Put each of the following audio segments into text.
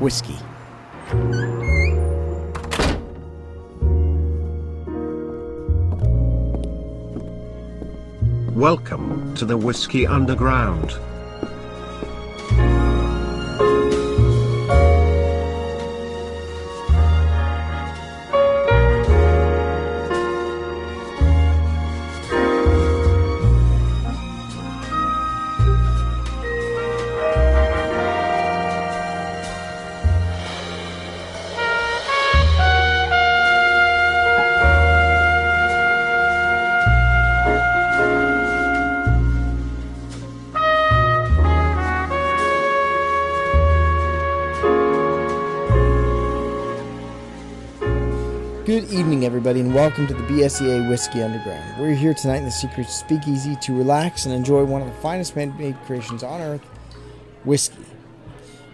whiskey. Welcome to the Whiskey Underground. And welcome to the BSEA Whiskey Underground. We're here tonight in the Secret Speakeasy to relax and enjoy one of the finest man-made creations on earth, whiskey.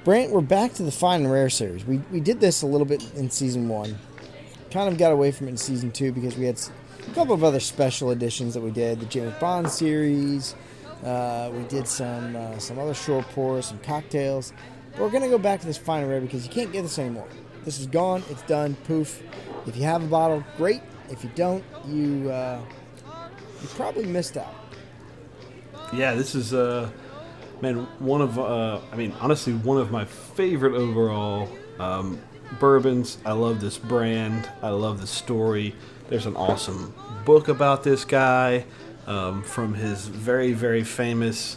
Brant, we're back to the Fine and Rare series. We, we did this a little bit in season one. Kind of got away from it in season two because we had a couple of other special editions that we did. The James Bond series. Uh, we did some uh, some other short pours, some cocktails. But we're gonna go back to this Fine and Rare because you can't get this anymore. This is gone. It's done. Poof. If you have a bottle, great. If you don't, you uh, you probably missed out. Yeah, this is uh man one of uh I mean honestly one of my favorite overall um, bourbons. I love this brand. I love the story. There's an awesome book about this guy um, from his very very famous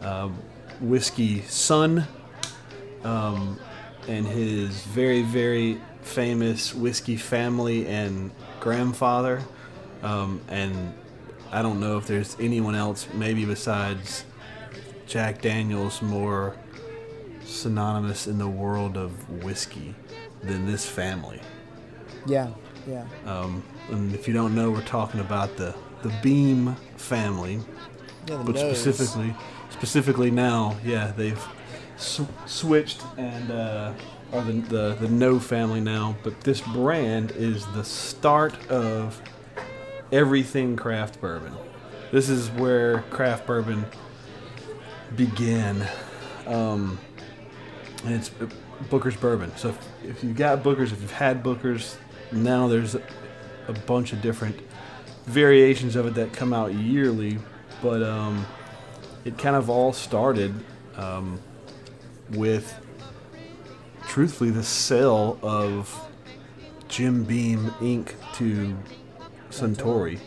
um, whiskey son um, and his very very famous whiskey family and grandfather um, and I don't know if there's anyone else, maybe besides Jack Daniels, more synonymous in the world of whiskey than this family. Yeah, yeah. Um, and if you don't know, we're talking about the the Beam family, yeah the but nose. specifically, specifically now, yeah, they've sw- switched and uh, are the, the the Noe family now. But this brand is the start of everything craft bourbon. This is where craft bourbon began, um, and it's uh, Booker's bourbon. So if, if you've got Booker's, if you've had Booker's, now there's a, a bunch of different variations of it that come out yearly, but um, it kind of all started um, with, truthfully, the sale of Jim Beam Inc. to Suntory.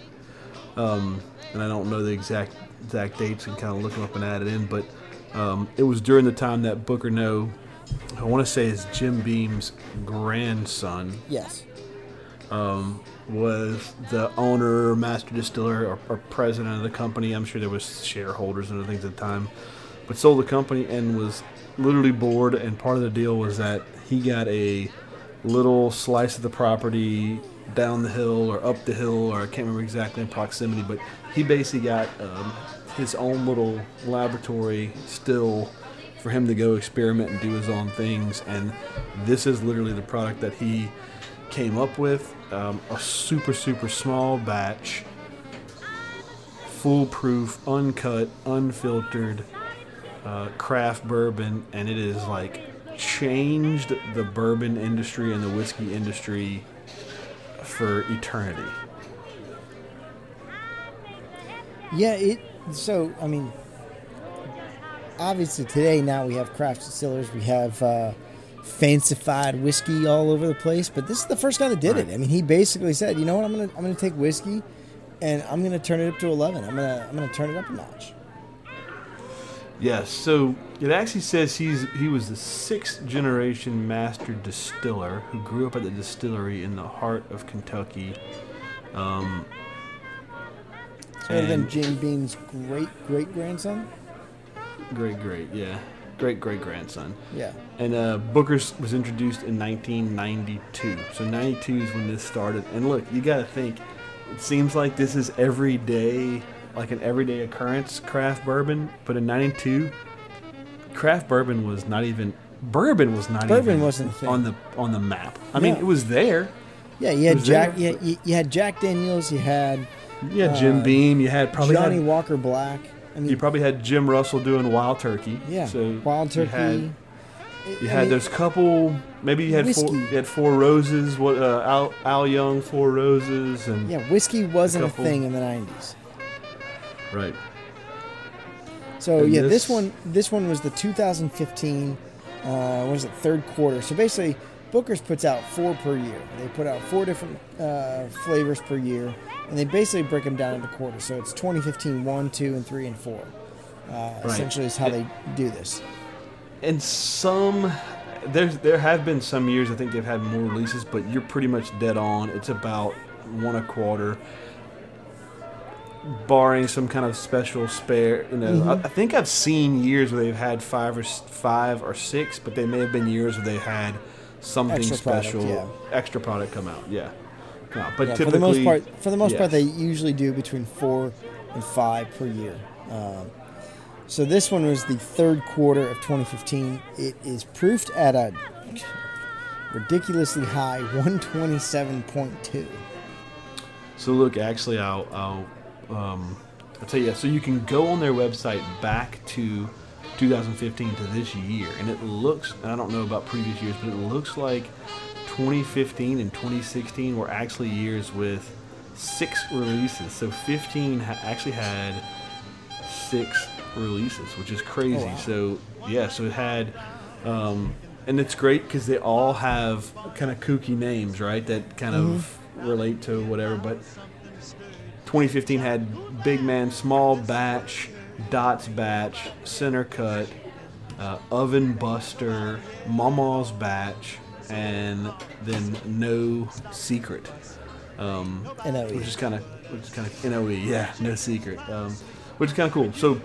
Um, and I don't know the exact exact dates and kind of look them up and add it in, but um, it was during the time that Booker Noe, I want to say is Jim Beam's grandson, Yes. um, was the owner, master distiller, or, or president of the company. I'm sure there was shareholders and other things at the time, but sold the company and was literally bored. And part of the deal was that he got a little slice of the property down the hill or up the hill, or I can't remember exactly in proximity, but he basically got um, his own little laboratory still for him to go experiment and do his own things. And this is literally the product that he came up with um, a super, super small batch, foolproof, uncut, unfiltered uh, craft bourbon, and it is like changed the bourbon industry and the whiskey industry for eternity. Yeah, it. So I mean, obviously today now we have craft distillers, we have uh, fancified whiskey all over the place. But this is the first guy that did it. I mean, he basically said, you know what, I'm gonna I'm gonna take whiskey, and I'm gonna turn it up to eleven. I'm gonna I'm gonna turn it up a notch. Yes, so it actually says he's he was the sixth generation master distiller who grew up at the distillery in the heart of Kentucky. Um, So it would have been And- Jim Beam's great great grandson. great, great, yeah, great great grandson. Yeah. And uh, Booker's was introduced in 1992. So 92 is when this started. And look, you got to think, it seems like this is every day, like an everyday occurrence, craft bourbon. But in 92, craft bourbon was not even bourbon was not Bourbon even wasn't a thing. on the on the map. I mean, it was there. Yeah, you had Jack. there. You, you, you had Jack Daniels. You had You had Jim Uh, Beam. You had probably Johnny had, Walker Black. I mean, you probably had Jim Russell doing Wild Turkey. yeah, So Wild you Turkey. had- You I had mean, those couple. Maybe you had four. You had four roses. What uh, Al, Al Young, four roses, and Yeah, whiskey wasn't a couple- thing in the '90s. Right. So And yeah, this, this- one this one was the 2015. Uh, what is it? Third quarter. So basically, Booker's puts out four per year. They put out four different uh, flavors per year, and they basically break them down into quarters. So it's 2015, one, two, and three, and four. Uh, Essentially, is how they do this. And some there's there have been some years I think they've had more releases, but you're pretty much dead on. It's about one a quarter, barring some kind of special spare. You know, Mm-hmm. I, I think I've seen years where they've had five or five or six, but they may have been years where they had something Extra product, special, yeah. extra product come out. Yeah, come out. But Yeah, for typically, the most part, for the most part, they usually do between four and five per year. Um, so this one was the third quarter of 2015. It is proofed at a ridiculously high 127.2. So look, actually, I'll, I'll, um, I'll tell you. So you can go on their website back to 2015 to this year, and it looks. And I don't know about previous years, but it looks like 2015 and 2016 were actually years with six releases. So 15 ha- actually had six releases, which is crazy. Oh, wow. So yeah, so it had. Um, and it's great because they all have kind of kooky names, right? That kind of relate to whatever. But 2015 had Big Man, Small Batch, Dots Batch, Center Cut, uh, Oven Buster, Mama's Batch, and then Noe Secret. Um, NOE. which is kind of which is kind of NOE, yeah, no secret, um, which is kind of cool. So,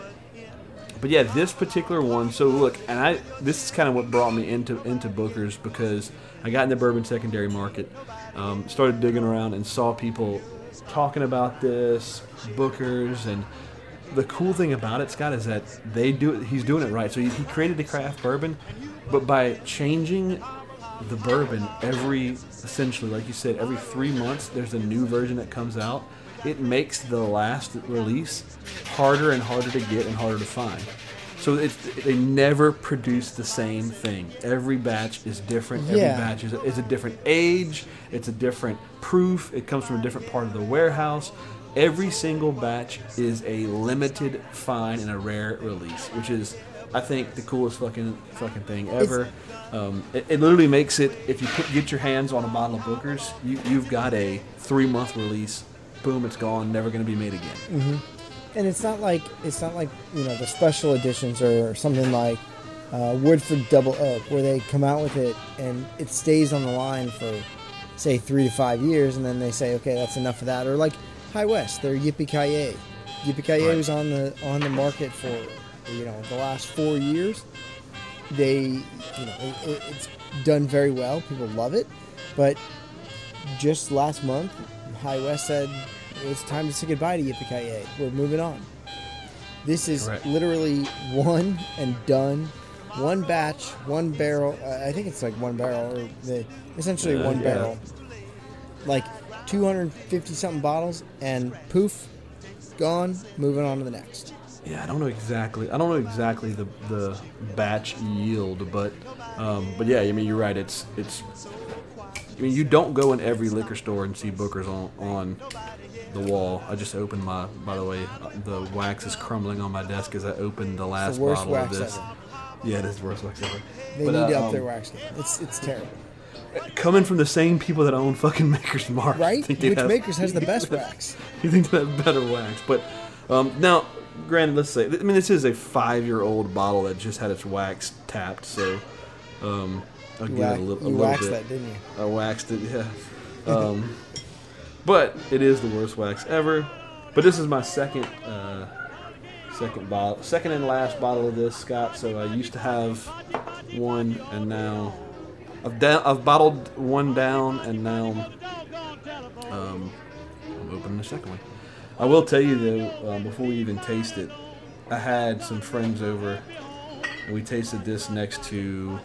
but yeah, this particular one. So look, and I this is kind of what brought me into into Booker's because I got in the bourbon secondary market, um, started digging around and saw people talking about this Booker's and. The cool thing about it, Scott, is that they do. He's doing it right. So he, he created the craft bourbon, but by changing the bourbon every essentially like you said every three months there's a new version that comes out it makes the last release harder and harder to get and harder to find so it's, they never produce the same thing every batch is different every Yeah. batch is a, is a different age it's a different proof it comes from a different part of the warehouse every single batch is a limited find and a rare release which is I think the coolest fucking fucking thing ever. Um, it, it literally makes it if you put, get your hands on a bottle of Booker's, you, you've got a three month release. Boom, it's gone. Never going to be made again. And it's not like it's not like you know the special editions or something like uh, Woodford Double Oak, where they come out with it and it stays on the line for say three to five years, and then they say, okay, that's enough of that. Or like High West, their Yippee Ki Yippee Ki Right. was on the on the market for you know the last four years. They you know it, it- it's done very well. People love it, but just last month, High West said it's time to say goodbye to Yippee We're moving on. This is Correct. literally one and done. One batch, one barrel. Uh, I think it's like one barrel, or the essentially Uh, one yeah. barrel. Like 250 something bottles, and poof, gone. Moving on to the next. Yeah, I don't know exactly. I don't know exactly the the batch yield, but um, but yeah, I mean you're right. It's it's. I mean you don't go in every liquor store and see Booker's on on the wall. I just opened my. By the way, the wax is crumbling on my desk as I opened the last worst bottle of this. ever. Yeah, it is the worst wax ever. They But, need uh, to up um, their wax game. It's it's terrible, coming from the same people that own fucking Maker's Mark. Right? think Which have- makers has the best wax? You think they have better wax? But um, now, granted, let's say I mean this is a five-year-old bottle that just had its wax tapped, so um, I'll You, give it a little, a you little waxed bit. that, didn't you? I waxed it, yeah. Um, but it is the worst wax ever. But this is my second, uh, second bottle, second and last bottle of this, Scott. So I used to have one, and now I've down, I've bottled one down, and now um, I'm opening the second one. I will tell you though, um, before we even taste it, I had some friends over, and we tasted this next to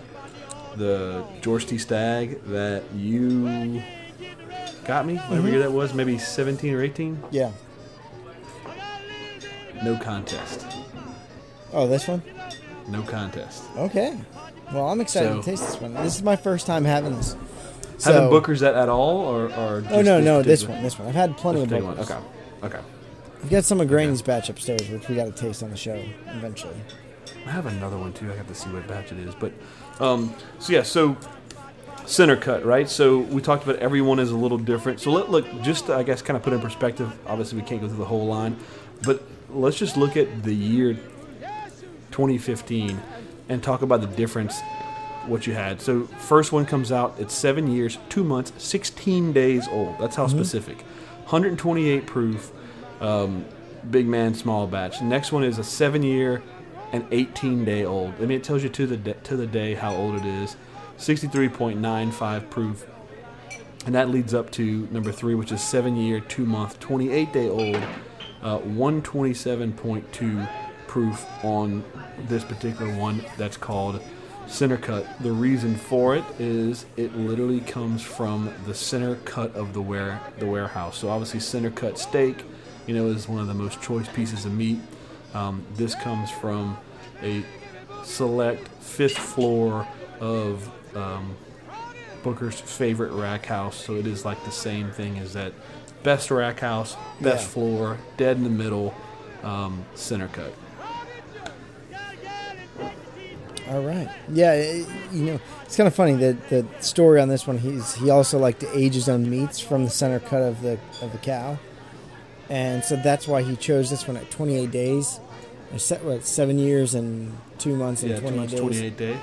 the George T. Stagg that you got me. Whatever year that was, maybe 17 or 18. Yeah. No contest. Oh, this one. No contest. Okay. Well, I'm excited So- to taste this one. This is my first time having this. Having Booker's at, at all, or, or just Oh no, no, this one, this one. I've had plenty of Booker's. one? Okay, okay. I've got some of Granny's batch upstairs, which we got to taste on the show eventually. I have another one too. I have to see what batch it is, but um, so yeah, so center cut, right? So we talked about everyone is a little different. So let look just to, I guess kind of put in perspective. Obviously, we can't go through the whole line, but let's just look at the year 2015 and talk about the difference what you had. So first one comes out. It's seven years, two months, 16 days old. That's how specific. 128 proof. Um, big man, small batch. Next one is a seven year and 18 day old. I mean, it tells you to the de- to the day how old it is. 63.95 proof. And that leads up to number three, which is seven year, two month, 28 day old, uh, 127.2 proof on this particular one that's called center cut. The reason for it is it literally comes from the center cut of the ware the warehouse. So obviously center cut steak, you know, is one of the most choice pieces of meat. Um, this comes from a select fifth floor of um, Booker's favorite rack house. So it is like the same thing as that best rack house, best Yeah. floor, dead in the middle, um, center cut. All right. Yeah, it, you know, it's kind of funny that the story on this one. He's he also liked to age his own meats from the center cut of the of the cow, and so that's why he chose this one at 28 days. Or se- what, seven years and two months and Yeah, 28 months, days. 28 days.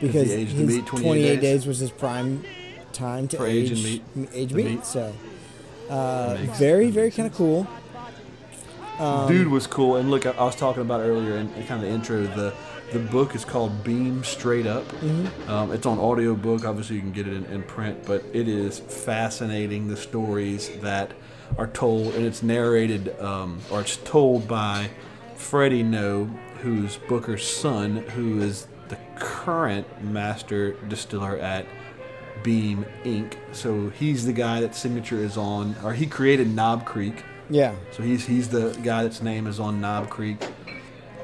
Because his the meat 28 days. was his prime time to For age aging meat. m- age meat. meat. So, uh, makes- very very kind of cool. Um, Dude was cool, and look, I, I was talking about earlier in, in kind of the intro. The the book is called Beam Straight Up. Mm-hmm. Um, it's on audiobook. Obviously, you can get it in, in print, but it is fascinating. The stories that are told, and it's narrated, um, or it's told by Freddie Noe, who's Booker's son, who is the current master distiller at Beam Inc. So he's the guy that signature is on, or he created Knob Creek. Yeah, So he's he's the guy that's name is on Knob Creek,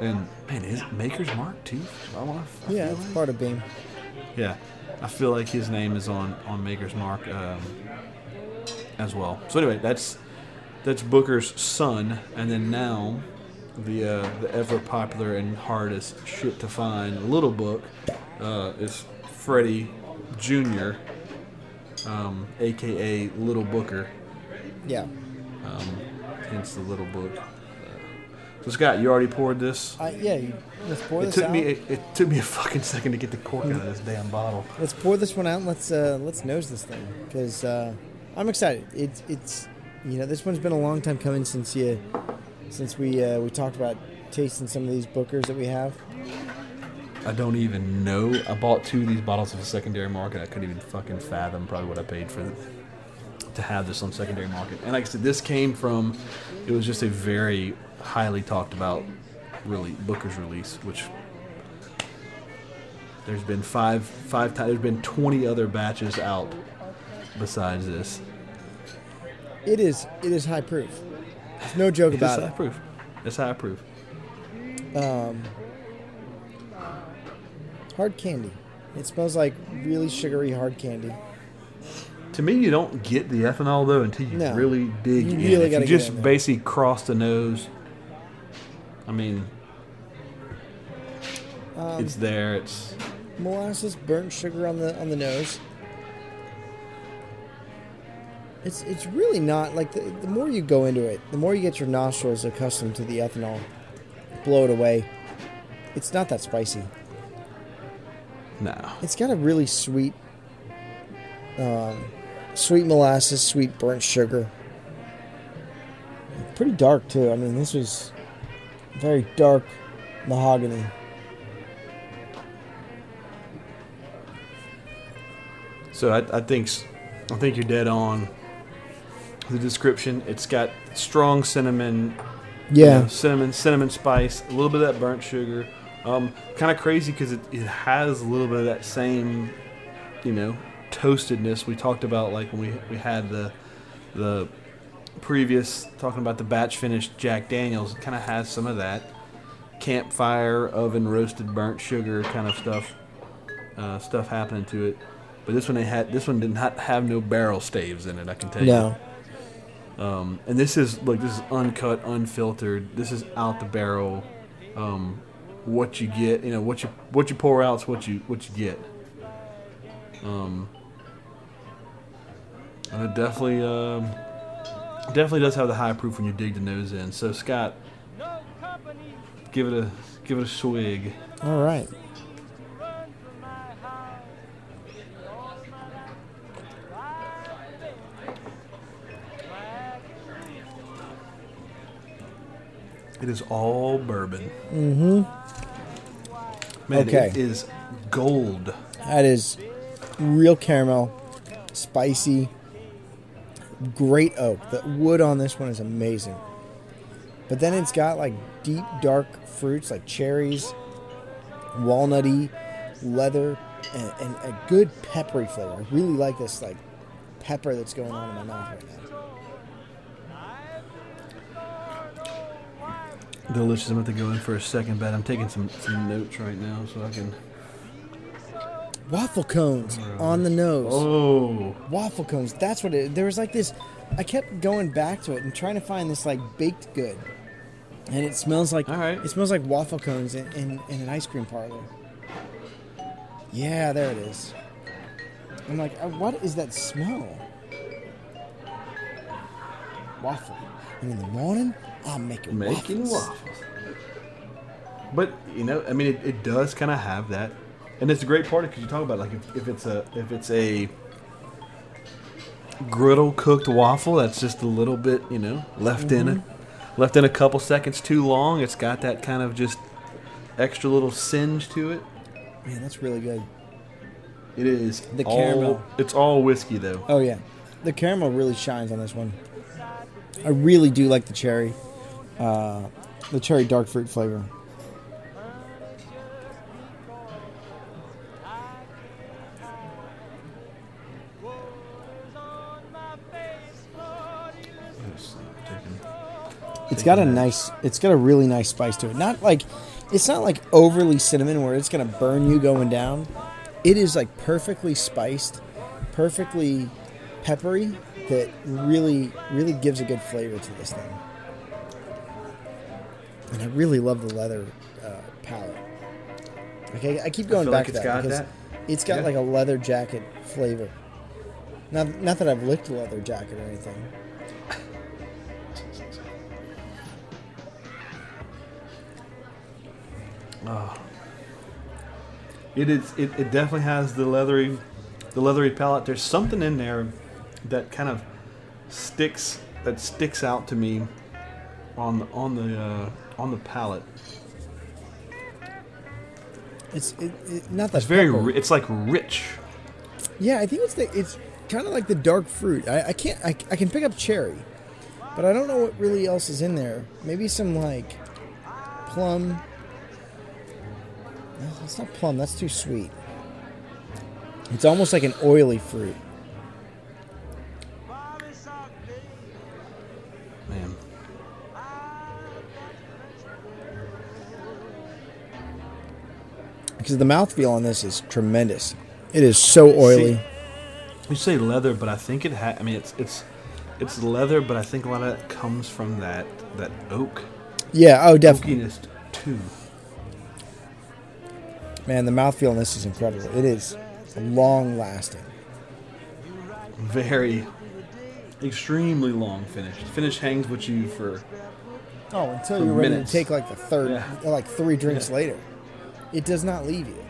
and man, is it Maker's Mark too? I wanna, I yeah, it's like- part of Beam. yeah, I feel like his name is on on Maker's Mark um, as well. So anyway, that's that's Booker's son, and then now the uh, the ever popular and hardest shit to find little book uh, is Freddie Jr., um, aka Little Booker. Yeah, Um, hence the little book. Uh, so Scott, you already poured this. uh, yeah. You, let's pour It this took out. me it, it took me a fucking second to get the cork out of this damn bottle. Let's pour this one out. and Let's uh, let's nose this thing because uh, I'm excited. It's it's you know this one's been a long time coming since you since we uh, we talked about tasting some of these bookers that we have. I don't even know. I bought two of these bottles of a secondary market. I couldn't even fucking fathom probably what I paid for to have this on secondary market. And like I said, this came from. It was just a very highly talked about, really Booker's release, which. There's been five five times. There's been 20 other batches out besides this. It is it is high proof. There's no joke It's about high it. proof. It's high proof. Um, hard candy. It smells like really sugary hard candy. To me, you don't get the ethanol though until you No. really dig You in. really if gotta you get just in there. basically cross the nose, I mean, Um, it's there. It's molasses, burnt sugar on the on the nose. It's it's really not like the, the more you go into it, the more you get your nostrils accustomed to the ethanol, blow it away. It's not that spicy. no. It's got a really sweet, um, sweet molasses, sweet burnt sugar. Pretty dark too. I mean, this was very dark mahogany. So I, I think I think you're dead on. The description. It's got strong cinnamon, you Yeah, know, cinnamon, cinnamon spice, a little bit of that burnt sugar. Um, kind of crazy because it, it has a little bit of that same, you know, toastedness we talked about, like when we we had the the previous talking about the batch finished Jack Daniels. It kind of has some of that campfire oven roasted burnt sugar kind of stuff. uh, stuff happening to it. But this one they had this one did not have no barrel staves in it. I can tell you. No. Um, and this is look, this is uncut, unfiltered. This is out the barrel. Um, what you get, you know, what you what you pour out is what you what you get. Um, and it definitely um, definitely does have the high proof when you dig the nose in. So Scott, give it a give it a swig. All right. It is all bourbon. Mm-hmm. Man, Okay. it is gold. That is real caramel, spicy, great oak. The wood on this one is amazing. But then it's got like deep, dark fruits like cherries, walnutty, leather, and, and a good peppery flavor. I really like this like pepper that's going on in my mouth right now. Delicious. I'm about to go in for a second bet. I'm taking some, some notes right now so I can. Waffle cones on the nose. Oh, waffle cones. That's what it. There was like this. I kept going back to it and trying to find this like baked good, and it smells like All right. it smells like waffle cones in, in, in an ice cream parlor. Yeah, there it is. I'm like, uh, what is that smell? Waffle. And in the morning, Make it making waffles. waffles. But you know, I mean, it, it does kind of have that, and it's a great part because you talk about like if, if it's a if it's a griddle cooked waffle that's just a little bit you know left in it, mm-hmm. left in a couple seconds too long. It's got that kind of just extra little singe to it. Man, that's really good. It is The all- caramel. It's all whiskey though. Oh yeah, the caramel really shines on this one. I really do like the cherry, uh, the cherry dark fruit flavor. It's got a nice, it's got a really nice spice to it. Not like, it's not like overly cinnamon where it's gonna burn you going down. It is like perfectly spiced, perfectly peppery that really, really gives a good flavor to this thing. And I really love the leather uh, palette. Okay, I keep going feel back like to it's that got because that. it's got Yeah. like a leather jacket flavor. Not, not that I've licked a leather jacket or anything. It is. It, it definitely has the leathery, the leathery palate. There's something in there that kind of sticks that sticks out to me on the on the uh, on the palate. It's it, it, not that It's very. Ri- it's like rich. Yeah, I think it's the it's kind of like the dark fruit. I, I can't I, I can pick up cherry, but I don't know what really else is in there. Maybe some like plum. No, it's not plum. That's too sweet. It's almost like an oily fruit. Because the mouthfeel on this is tremendous. It is so oily. See, you say leather, but I think it ha I mean, it's it's it's leather, but I think a lot of it comes from that that oak yeah, oh, definitely. oakiness too. Man, the mouthfeel on this is incredible. It is long lasting. Very, extremely long finish. Finish hangs with you for Oh, until For you're ready minutes. to take like the third, Yeah. like three drinks Yeah. later. It does not leave you.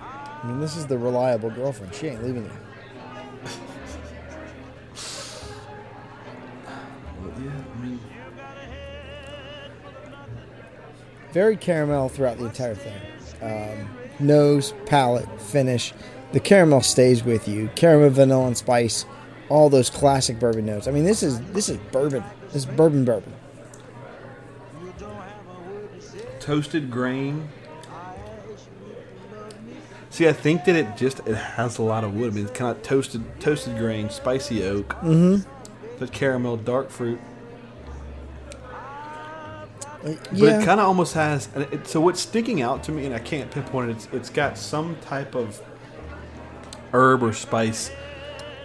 I mean, this is the reliable girlfriend. She ain't leaving you. Very caramel throughout the entire thing. Um, nose, palate, finish. The caramel stays with you. Caramel, vanilla, and spice. All those classic bourbon notes. I mean, this is this is bourbon. This is bourbon bourbon. Toasted grain. See, I think that it just it has a lot of wood. I mean, it's kind of toasted toasted grain, spicy oak, mm-hmm. the caramel, dark fruit. Uh, But it kind of almost has. It, so what's sticking out to me, and I can't pinpoint it. It's, it's got some type of herb or spice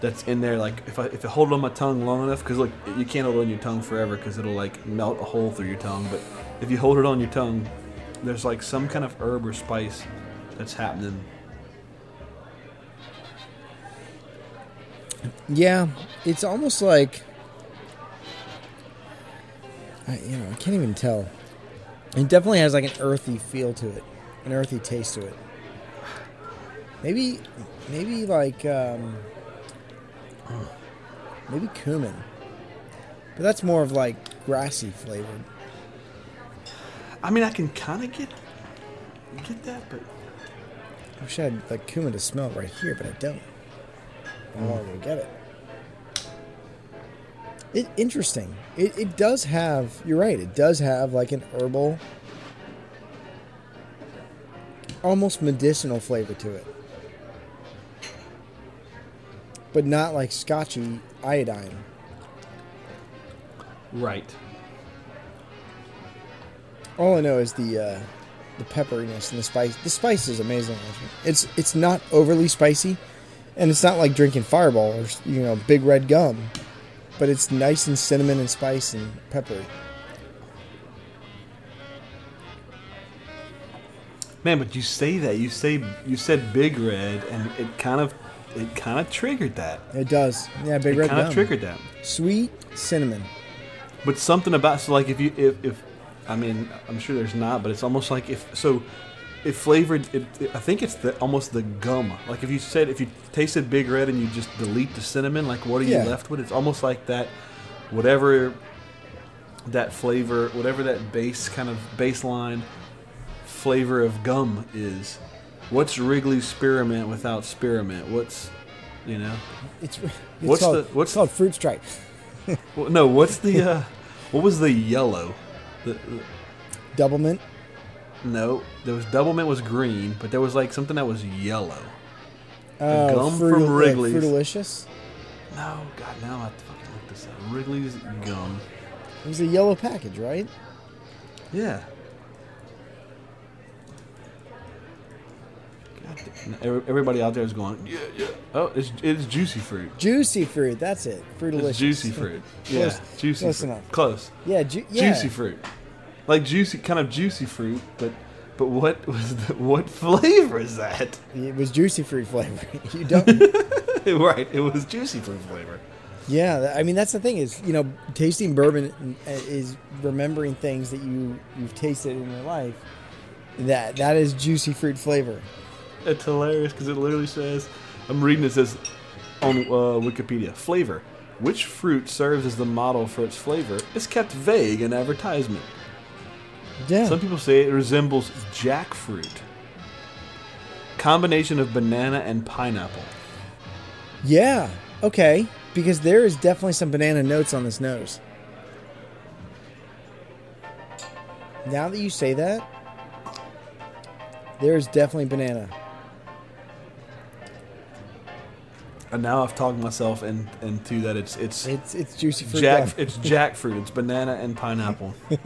that's in there. Like if I if I hold it on my tongue long enough, because look, you can't hold it on your tongue forever because it'll like melt a hole through your tongue. But if you hold it on your tongue, there's like some kind of herb or spice that's happening. Yeah, it's almost like I, you know I can't even tell. It definitely has like an earthy feel to it, an earthy taste to it. Maybe, maybe like um, maybe cumin, but that's more of like grassy flavored. I mean, I can kind of get get that, but I wish I had like cumin to smell right here, but I don't. I want to get it. It interesting. It it does have. You're right. It does have like an herbal, almost medicinal flavor to it, but not like scotchy iodine. right. All I know is the uh, the pepperiness and the spice. The spice is amazing. It's it's not overly spicy, and it's not like drinking Fireball or you know Big Red Gum, but it's nice and cinnamon and spice and peppery. Man, but you say that you say you said Big Red, and it kind of it kind of triggered that. It does. Yeah, Big It Red kind of triggered that. Sweet cinnamon. But something about so like if you if, if I mean I'm sure there's not, but it's almost like if so if flavored it, it- I think it's the almost the gum. Like if you said if you tasted Big Red and you just delete the cinnamon, like what are Yeah. you left with? It's almost like that whatever that flavor, whatever that base kind of baseline flavor of gum is. What's Wrigley's spearmint without spearmint? What's you know? It's, it's What's called, the- what's- it's called fruit stripe. Well, no, what's the uh what was the yellow? The, the- Double mint. No, there was double mint was green, but there was like something that was yellow. Oh, gum Fruit- from Wrigley's. Fruitalicious. No, God, now I have to fucking look this up. Wrigley's gum. It was a yellow package, right? Yeah. God, damn. Every- everybody out there is going, yeah, yeah. Oh, it's it's juicy fruit. Juicy fruit. That's it. Fruitalicious. It's juicy fruit. Yeah, Close- juicy. close fruit. enough. Close. Yeah, ju- yeah. Juicy fruit. Like juicy, kind of juicy fruit, but but what was the, what flavor is that? It was juicy fruit flavor. you don't. right, it was juicy fruit flavor. Yeah, I mean that's the thing is you know tasting bourbon uh, is remembering things that you you've tasted in your life. That that is juicy fruit flavor. It's hilarious because it literally says, I'm reading it says on uh, Wikipedia, flavor. Which fruit serves as the model for its flavor is kept vague in advertisement. Yeah, Some people say it resembles jackfruit. Combination of banana and pineapple. yeah, okay, because there is definitely some banana notes on this nose. Now that you say that, there is definitely banana. Now I've talked myself in, into that it's it's It's it's juicy fruit. jack it's jackfruit. It's banana and pineapple. well,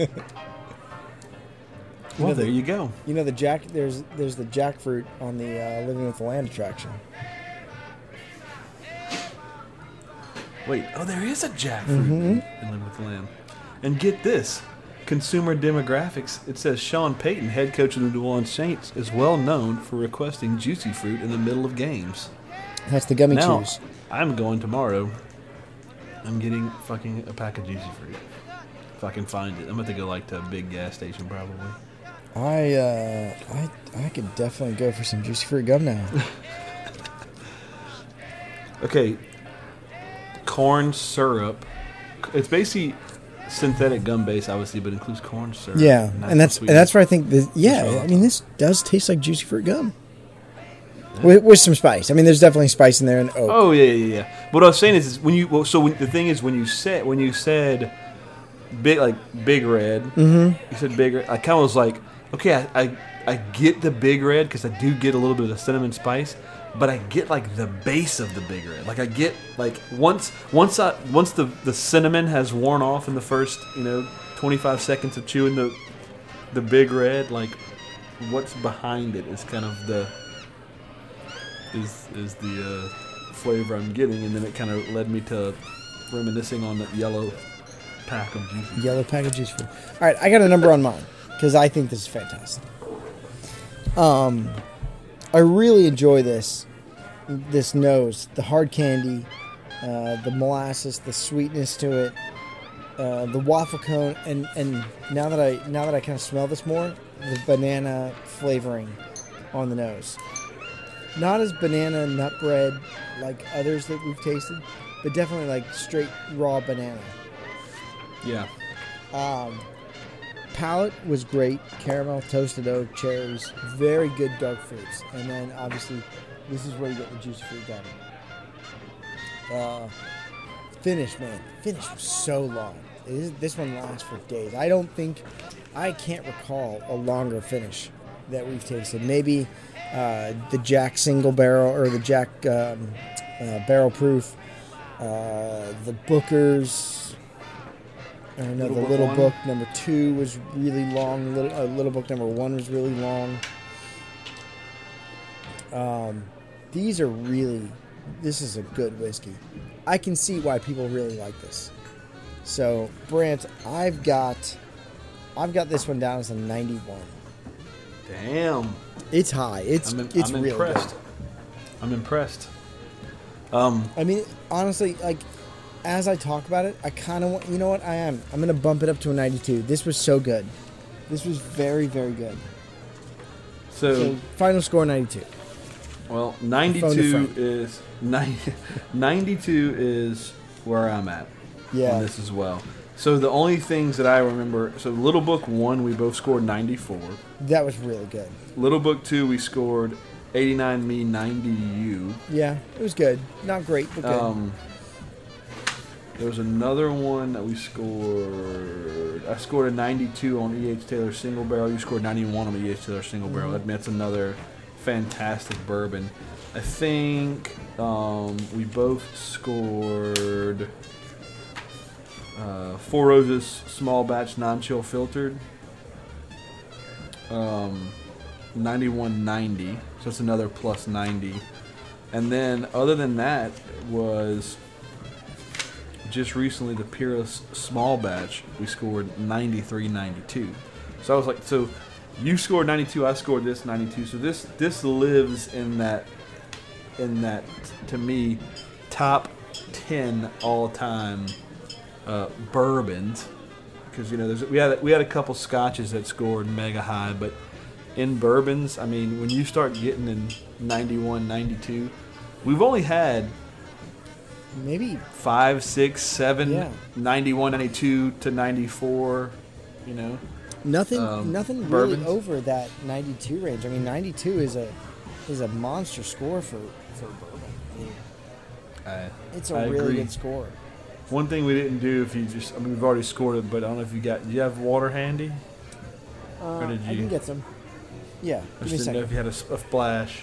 know there the- you go. You know the jack. There's there's the jackfruit on the uh, Living with the Land attraction. Wait, oh, there is a jackfruit in in Living with the Land. And get this consumer demographics. It says Sean Payton, head coach of the New Orleans Saints, is well known for requesting juicy fruit in the middle of games. That's the gummy now, chews. I'm going tomorrow. I'm getting fucking a pack of juicy fruit. If I can find it. I'm about to go like to a big gas station probably. I uh, I I could definitely go for some juicy fruit gum now. Okay, corn syrup. It's basically synthetic gum base, obviously, but includes corn syrup. yeah, and that's and that's where I think this. Yeah. I mean this does taste like juicy fruit gum. With, with some spice. I mean, there's definitely spice in there and oak. Oh yeah, yeah, yeah. What I was saying is, is when you well, so when, the thing is when you said when you said big like big red, mm-hmm. you said big red. I kind of was like, okay, I I, I get the big red because I do get a little bit of the cinnamon spice, but I get like the base of the big red. Like I get like once once I once the the cinnamon has worn off in the first you know 25 seconds of chewing the the big red, like what's behind it is kind of the is is the uh, flavor I'm getting, and then it kind of led me to reminiscing on that yellow pack of juice. Yellow pack of juice. All right, I got a number on mine because I think this is fantastic. Um, I really enjoy this this nose, the hard candy, uh, the molasses, the sweetness to it, uh, the waffle cone, and and now that I now that I kind of smell this more, the banana flavoring on the nose. Not as banana nut bread like others that we've tasted, but definitely like straight raw banana. Yeah, Um, palate was great. Caramel, toasted oak, cherries, very good dark fruits. And then obviously, this is where you get the juicy fruit down. Uh, finish, man. Finish was so long. Is, this one lasts for days. I don't think, I can't recall a longer finish that we've tasted. Maybe uh, the Jack single barrel or the Jack um, uh, barrel proof, uh, the Booker's. I don't know. Little the Book little one. book number two was really long. Little, uh, little book number one was really long. Um, these are really. This is a good whiskey. I can see why people really like this. So, Brant, I've got, I've got this one down as a 91. Damn. It's high. It's I'm, in, it's I'm really impressed. good. I'm impressed. Um, I mean, honestly, like as I talk about it, I kind of want. You know what? I am. I'm gonna bump it up to a 92. This was so good. This was very very good. so So final score 92. Well, 92 is 90, 92 is where I'm at Yeah. on this as well. So the only things that I remember, so Little Book 1 we both scored 94. That was really good. Little Book 2 we scored 89 me 90 you. Yeah, it was good. Not great, but good. Um there was another one that we scored. I scored a 92 on E.H. Taylor single barrel. You scored 91 on E.H. Taylor single barrel. Mm-hmm. That's another fantastic bourbon. I think um, we both scored uh, Four Roses small batch non chill filtered. Um, 91.90. So it's another plus 90. And then, other than that, was just recently the Peerless Small Batch. We scored 93.92. So I was like, so you scored 92, I scored this 92. So this this lives in that in that to me top 10 all time uh, bourbons because you know there's we had we had a couple scotches that scored mega high, but in bourbons, I mean, when you start getting in 91, 92, we've only had Maybe five, six, seven, Yeah. 91, 92 to 94, you know. nothing. Um, nothing really over that 92 range. I mean, 92 is a is a monster score for for bourbon. I mean, I, it's a I really agree. good score. One thing we didn't do, if you just, I mean, we've already scored it, but I don't know if you got, do you have water handy? Uh, did I can get some. Yeah, I give me a just didn't know if you had a splash.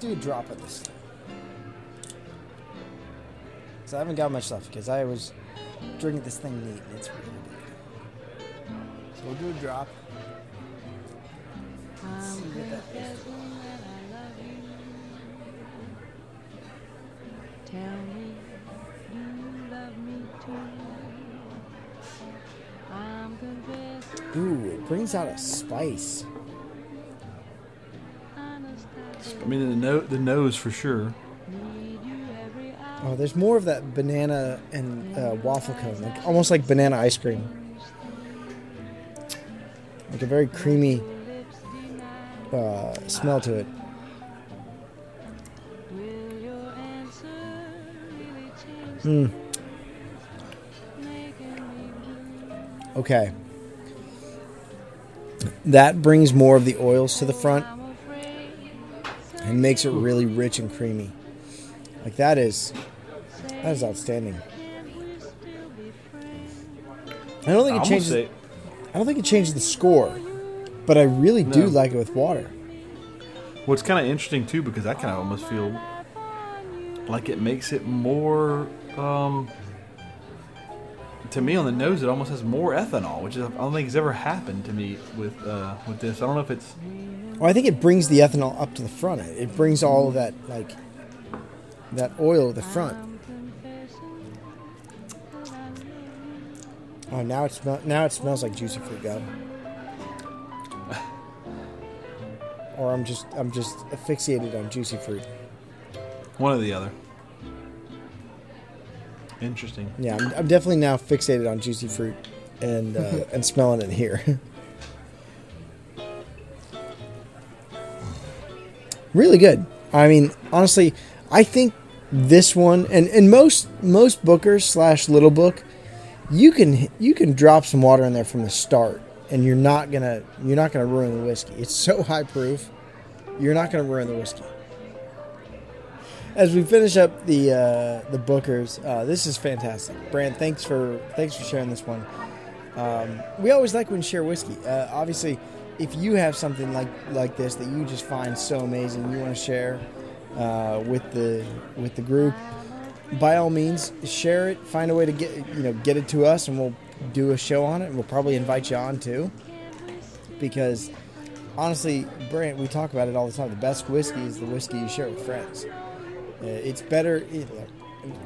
Do a drop of this thing. So I haven't got much left because I was drinking this thing neat and it's really good. So we'll do a drop. Let's see what that is. Tell me, you love me too? I'm confessing, Ooh, it brings out a spice. I mean, the, no- the nose for sure. Oh, there's more of that banana and uh, waffle cone, like, almost like banana ice cream. Like a very creamy uh, smell to it. Hmm. Okay. That brings more of the oils to the front and makes it really rich and creamy. Like that is that is outstanding. I don't think it changes say, I don't think it changes the score, but I really do No. like it with water. what's kind of interesting too, because I kind of almost feel like it makes it more. Um, to me, on the nose, it almost has more ethanol, which is, I don't think has ever happened to me with uh, with this. I don't know if it's Well, I think it brings the ethanol up to the front. It brings all of that like that oil to the front. Oh, now it smell, now it smells like juicy fruit gum. or I'm just I'm just asphyxiated on juicy fruit. one or the other. Interesting. Yeah, I'm, I'm definitely now fixated on juicy fruit and uh, and smelling it here. really good. I mean, honestly, I think this one and, and most most Booker's slash little book, you can you can drop some water in there from the start, and you're not gonna you're not gonna ruin the whiskey. It's so high proof, you're not gonna ruin the whiskey. As we finish up the uh, the Booker's, uh, this is fantastic. Brand, thanks for thanks for sharing this one. Um, we always like when you share whiskey. Uh, obviously, if you have something like like this that you just find so amazing, you want to share uh, with the with the group, by all means, share it. Find a way to get you know get it to us, and we'll do a show on it. And we'll probably invite you on too, because honestly, Brant, we talk about it all the time. The best whiskey is the whiskey you share with friends. Uh, it's better,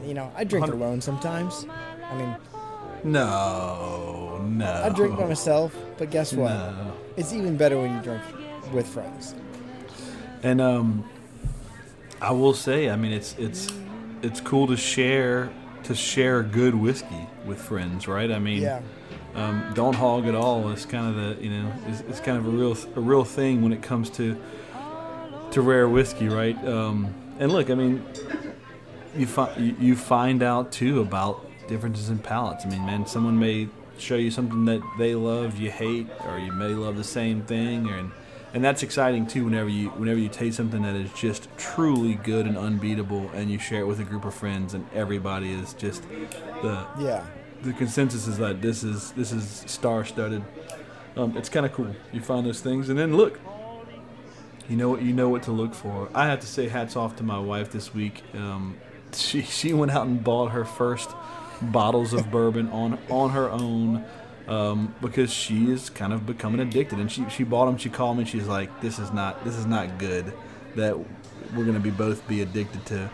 you know. I drink alone sometimes. I mean, No, no. I drink by myself, but guess what? No. It's even better when you drink with friends. And um, I will say, I mean, it's it's it's cool to share to share good whiskey with friends, right? I mean, Yeah. um, don't hog it all. It's kind of the you know, it's, it's kind of a real a real thing when it comes to to rare whiskey, right? Um, and look, I mean, you find you, you find out too about differences in palates. I mean, man, someone may show you something that they love, you hate, or you may love the same thing, and, and that's exciting too. Whenever you whenever you taste something that is just truly good and unbeatable, and you share it with a group of friends, and everybody is just the Yeah. the consensus is that this is this is star studded. Um, it's kind of cool. You find those things, and then look, you know what you know what to look for. I have to say, hats off to my wife this week. Um, she she went out and bought her first bottles of bourbon on on her own. Um, because she is kind of becoming addicted, and she she bought them. She called me. She's like, "This is not this is not good. That we're gonna be both be addicted to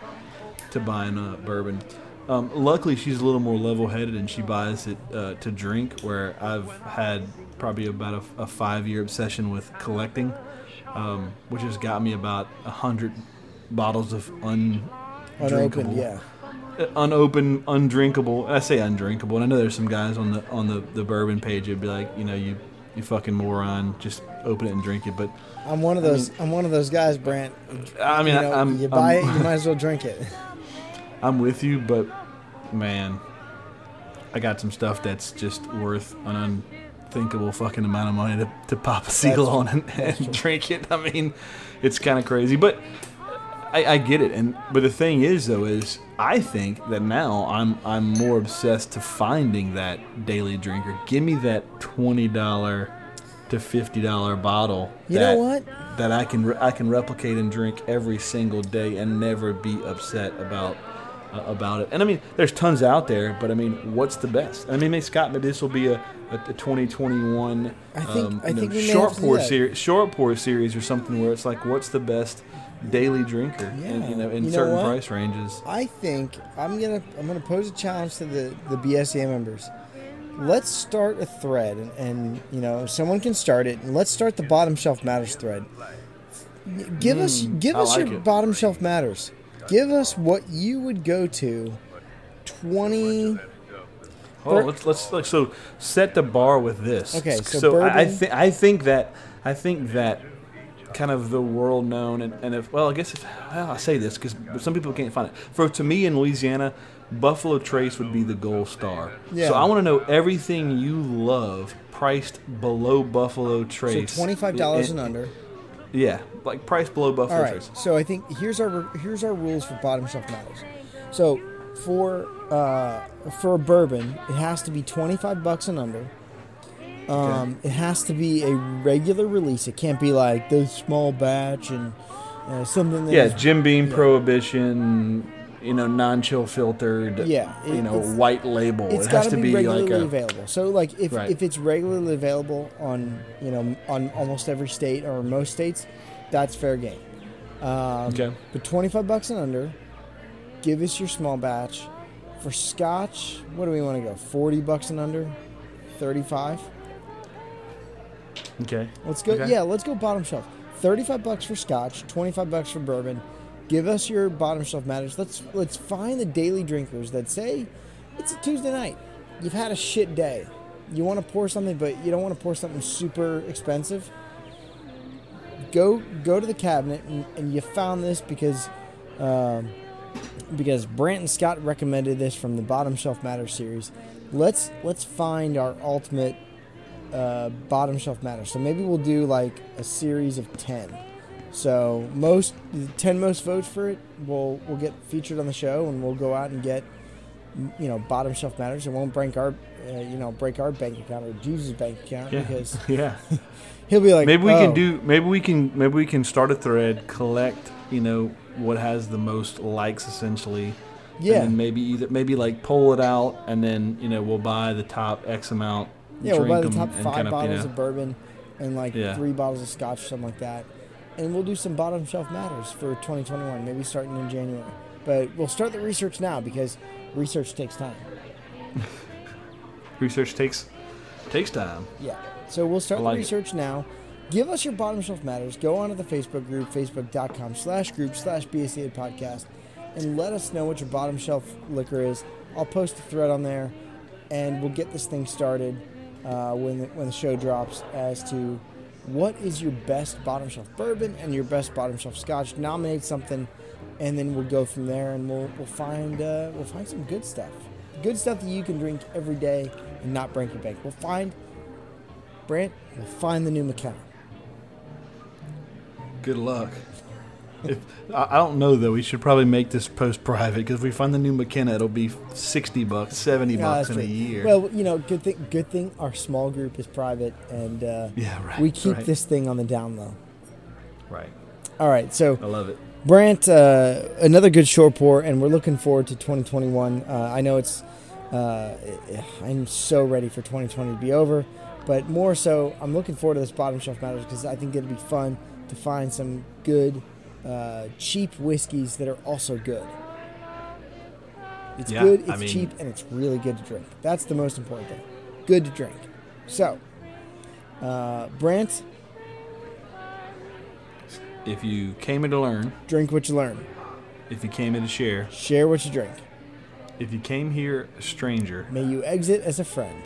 to buying uh, bourbon. Um, luckily, she's a little more level-headed, and she buys it uh, to drink. Where I've had probably about a, a five-year obsession with collecting, um, which has got me about a hundred bottles of un- Unopened, yeah. Unopened, undrinkable. I say undrinkable, and I know there's some guys on the on the, the bourbon page that'd be like, you know, you you fucking moron, just open it and drink it. But I'm one of those. I'm one of those guys, Brant. I mean, you, know, I'm you buy I'm- it, you might as well drink it. I'm with you, but man, I got some stuff that's just worth an unthinkable fucking amount of money to, to pop a seal on and, and drink it. I mean, it's kind of crazy, but I, I get it. And but the thing is, though, is I think that now I'm I'm more obsessed to finding that daily drinker. Give me that twenty dollar to fifty dollar bottle. You that, know what? That I can re- I can replicate and drink every single day and never be upset about uh, about it. And I mean, there's tons out there, but I mean, what's the best? I mean, maybe Scott, maybe this will be a, a, a 2021 I think- um, I know, think short pour series, short pour series, or something where it's like, what's the best daily drinker? in, Yeah. you know, in You know certain what? price ranges. I think I'm gonna I'm gonna pose a challenge to the the BSEA members. Let's start a thread, and, and you know someone can start it. And let's start the bottom shelf matters thread. Give us hmm, give I us like your it. bottom shelf matters. Give us what you would go to. Twenty. Oh, let's let's like so set the bar with this. Okay, so I, I think I think that I think that kind of the world known and, and if well I guess if well, I say this because some people can't find it. For to me in Louisiana, Buffalo Trace would be the gold star. Yeah. So I want to know everything you love priced below Buffalo Trace. So twenty five dollars And- and under. Yeah, like priced below Buffalo All right. Trace. So I think here's our here's our rules for bottom shelf matters. So for uh, for a bourbon, it has to be twenty five bucks and under. Um, It has to be a regular release. It can't be like the small batch and uh, something. Like that Yeah, Jim Beam yeah. Prohibition, you know, non-chill filtered. Yeah, it- you know, white label. it's It has to be, be regularly like a available. So like if, Right. if it's regularly available on you know on almost every state or most states, that's fair game. Um, Okay. But twenty five bucks and under, give us your small batch. For Scotch, what do we want to go? Forty bucks and under, thirty five. Okay. Let's go. Okay. Yeah, let's go bottom shelf. Thirty-five bucks for Scotch, twenty-five bucks for bourbon. Give us your bottom shelf matters. Let's let's find the daily drinkers that say it's a Tuesday night. You've had a shit day. You want to pour something, but you don't want to pour something super expensive. Go go to the cabinet, and, and you found this because um, because Brant and Scott recommended this from the Bottom Shelf Matters series. Let's let's find our ultimate uh, bottom shelf matters. So maybe we'll do like a series of ten. So most the ten most votes for it will will get featured on the show, and we'll go out and get you know bottom shelf matters. It won't break our uh, you know break our bank account or Jesus' bank account Yeah. because Yeah. he'll be like maybe we "Oh, can do. Maybe we can. Maybe we can start a thread, collect. You know what has the most likes, essentially. yeah And then maybe either maybe like pull it out, and then you know we'll buy the top X amount. Yeah we'll buy the top five kind of, bottles you know, of bourbon and like Yeah. three bottles of scotch or something like that, and we'll do some bottom shelf matters for 2021. Maybe starting in January, but we'll start the research now because research takes time. research takes takes time. Yeah. So we'll start like the it. research now. Give us your bottom shelf matters. Go on to the Facebook group, facebook.com slash group slash BSA podcast, and let us know what your bottom shelf liquor is. I'll post a thread on there, and we'll get this thing started uh, when, the, when the show drops as to what is your best bottom shelf bourbon and your best bottom shelf scotch. Nominate something, and then we'll go from there, and we'll, we'll, find, uh, we'll find some good stuff. Good stuff that you can drink every day and not break your bank. We'll find Brant, we'll find the new McKenna. Good luck. If, I don't know though. We should probably make this post private because if we find the new McKenna, it'll be sixty bucks, seventy Yeah, bucks that's in a year. Well, you know, good thing. Good thing our small group is private, and uh, yeah, right. we keep right, this thing on the down low. right. All right, so I love it. Brant, uh, another good short pour, and we're looking forward to 2021. Uh, I know it's. Uh, I'm so ready for 2020 to be over, but more so, I'm looking forward to this bottom shelf matters because I think it'll be fun to find some good, uh, cheap whiskeys that are also good. It's Yeah, good, it's I mean- cheap, and it's really good to drink. That's the most important thing. Good to drink. So, uh, Brant, If you came here to learn, drink what you learn. if you came here to share, Share what you drink. if you came here a stranger, May you exit as a friend.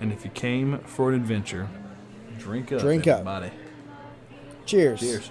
and if you came for an adventure, drink up, Drink up. everybody. Cheers. Cheers.